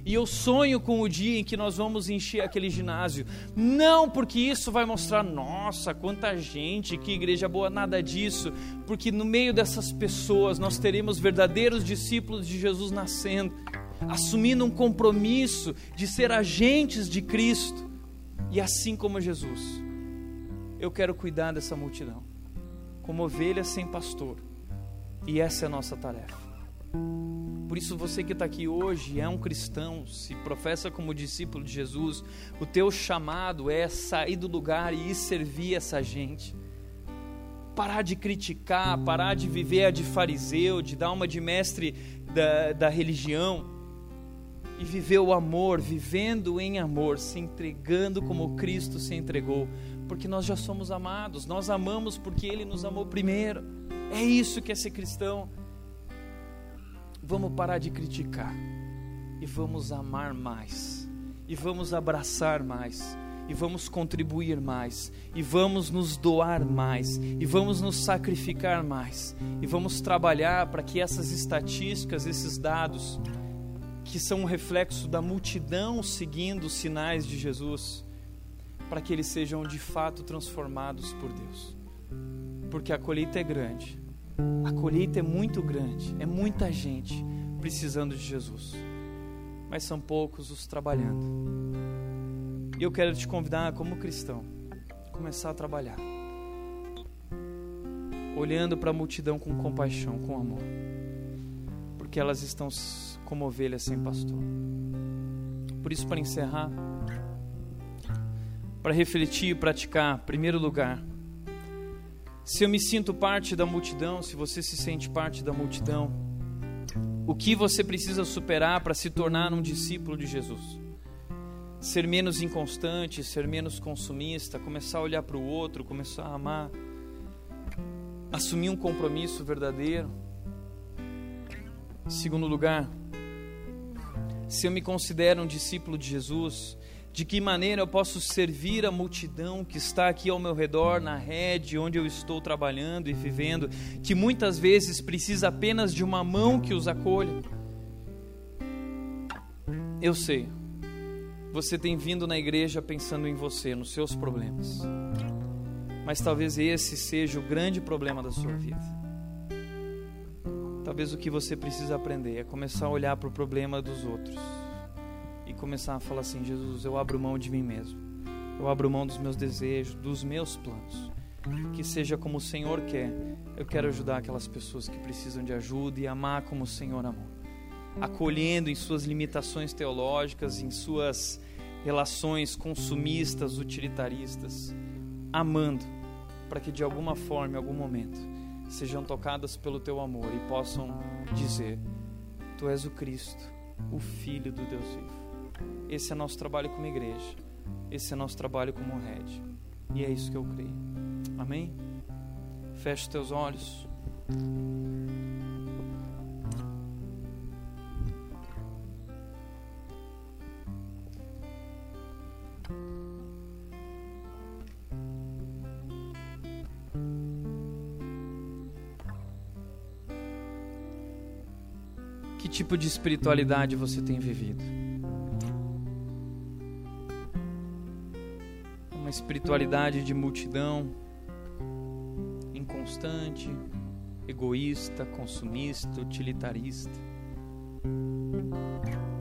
E eu sonho com o dia em que nós vamos encher aquele ginásio. Não porque isso vai mostrar, nossa, quanta gente, que igreja boa, nada disso. Porque no meio dessas pessoas nós teremos verdadeiros discípulos de Jesus nascendo, assumindo um compromisso de ser agentes de Cristo. E assim como Jesus, eu quero cuidar dessa multidão, como ovelha sem pastor. E essa é a nossa tarefa. Por isso, você que está aqui hoje é um cristão, se professa como discípulo de Jesus, o teu chamado é sair do lugar e ir servir essa gente. Parar de criticar, parar de viver a de fariseu, de dar uma de mestre da, da religião e viver o amor, vivendo em amor, se entregando como Cristo se entregou, porque nós já somos amados, nós amamos porque Ele nos amou primeiro. É isso que é ser cristão. Vamos parar de criticar e vamos amar mais, e vamos abraçar mais, e vamos contribuir mais, e vamos nos doar mais, e vamos nos sacrificar mais, e vamos trabalhar para que essas estatísticas, esses dados, que são um reflexo da multidão seguindo os sinais de Jesus, para que eles sejam de fato transformados por Deus. Porque a colheita é grande. A colheita é muito grande, é muita gente precisando de Jesus, mas são poucos os trabalhando. E eu quero te convidar, como cristão, a começar a trabalhar, olhando para a multidão com compaixão, com amor, porque elas estão como ovelhas sem pastor. Por isso, para encerrar, para refletir e praticar, primeiro lugar, se eu me sinto parte da multidão, se você se sente parte da multidão, o que você precisa superar para se tornar um discípulo de Jesus? Ser menos inconstante, ser menos consumista, começar a olhar para o outro, começar a amar, assumir um compromisso verdadeiro. Segundo lugar, se eu me considero um discípulo de Jesus, de que maneira eu posso servir a multidão que está aqui ao meu redor, na rede onde eu estou trabalhando e vivendo, que muitas vezes precisa apenas de uma mão que os acolha. Eu sei, você tem vindo na igreja pensando em você, nos seus problemas, mas talvez esse seja o grande problema da sua vida. Talvez o que você precisa aprender é começar a olhar para o problema dos outros e começar a falar assim: Jesus, eu abro mão de mim mesmo, eu abro mão dos meus desejos, dos meus planos. Que seja como o Senhor quer. Eu quero ajudar aquelas pessoas que precisam de ajuda e amar como o Senhor amou. Acolhendo em suas limitações teológicas, em suas relações consumistas, utilitaristas, amando, para que de alguma forma, em algum momento, sejam tocadas pelo teu amor e possam dizer: Tu és o Cristo, o Filho do Deus vivo. Esse é nosso trabalho como igreja. Esse é nosso trabalho como rede. E é isso que eu creio. Amém? Feche os teus olhos. Tipo de espiritualidade você tem vivido? uma espiritualidade de multidão, inconstante, egoísta, consumista, utilitarista?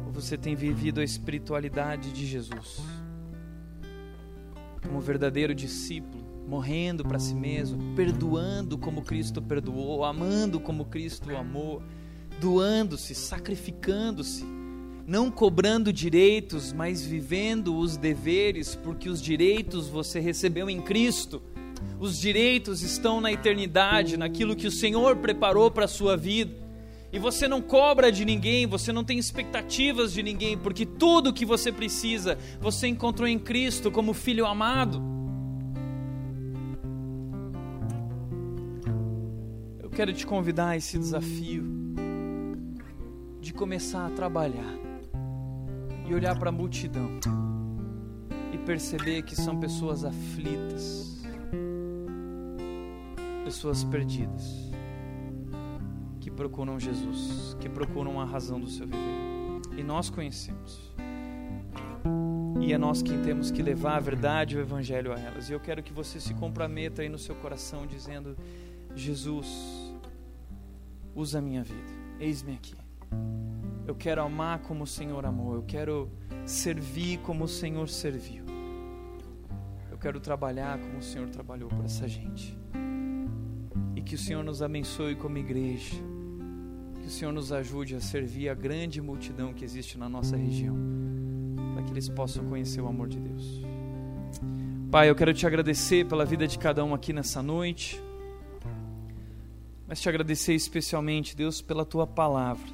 Ou você tem vivido a espiritualidade de Jesus? como verdadeiro discípulo, morrendo para si mesmo, perdoando como Cristo perdoou, amando como Cristo amou, doando-se, sacrificando-se, não cobrando direitos, mas vivendo os deveres, porque os direitos você recebeu em Cristo. Os direitos estão na eternidade, naquilo que o Senhor preparou para a sua vida. E você não cobra de ninguém, você não tem expectativas de ninguém, porque tudo que você precisa, você encontrou em Cristo como filho amado. Eu quero te convidar a esse desafio de começar a trabalhar e olhar para a multidão e perceber que são pessoas aflitas, pessoas perdidas que procuram Jesus, que procuram a razão do seu viver. E nós conhecemos. E é nós quem temos que levar a verdade o evangelho a elas. E eu quero que você se comprometa aí no seu coração dizendo: Jesus, usa a minha vida. Eis-me aqui. Eu quero amar como o Senhor amou. Eu quero servir como o Senhor serviu. Eu quero trabalhar como o Senhor trabalhou por essa gente. E que o Senhor nos abençoe como igreja que o Senhor nos ajude a servir a grande multidão que existe na nossa região, para que eles possam conhecer o amor de Deus. Pai, eu quero te agradecer pela vida de cada um aqui nessa noite, mas te agradecer especialmente, Deus, pela tua palavra,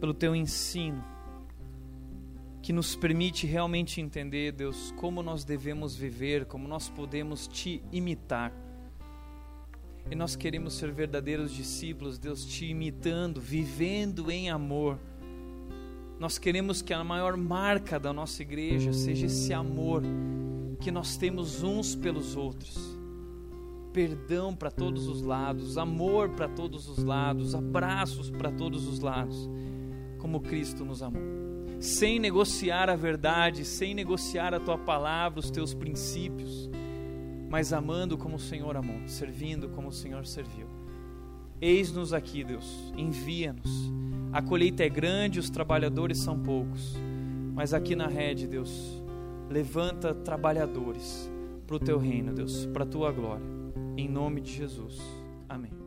pelo teu ensino, que nos permite realmente entender, Deus, como nós devemos viver, como nós podemos te imitar e nós queremos ser verdadeiros discípulos, Deus, te imitando, vivendo em amor. Nós queremos que a maior marca da nossa igreja seja esse amor que nós temos uns pelos outros. Perdão para todos os lados, amor para todos os lados, abraços para todos os lados, como Cristo nos amou. Sem negociar a verdade, sem negociar a tua palavra, os teus princípios mas amando como o Senhor amou, servindo como o Senhor serviu. Eis-nos aqui, Deus, envia-nos. A colheita é grande, os trabalhadores são poucos, mas aqui na rede, Deus, levanta trabalhadores para o teu reino, Deus, para a tua glória. Em nome de Jesus. Amém.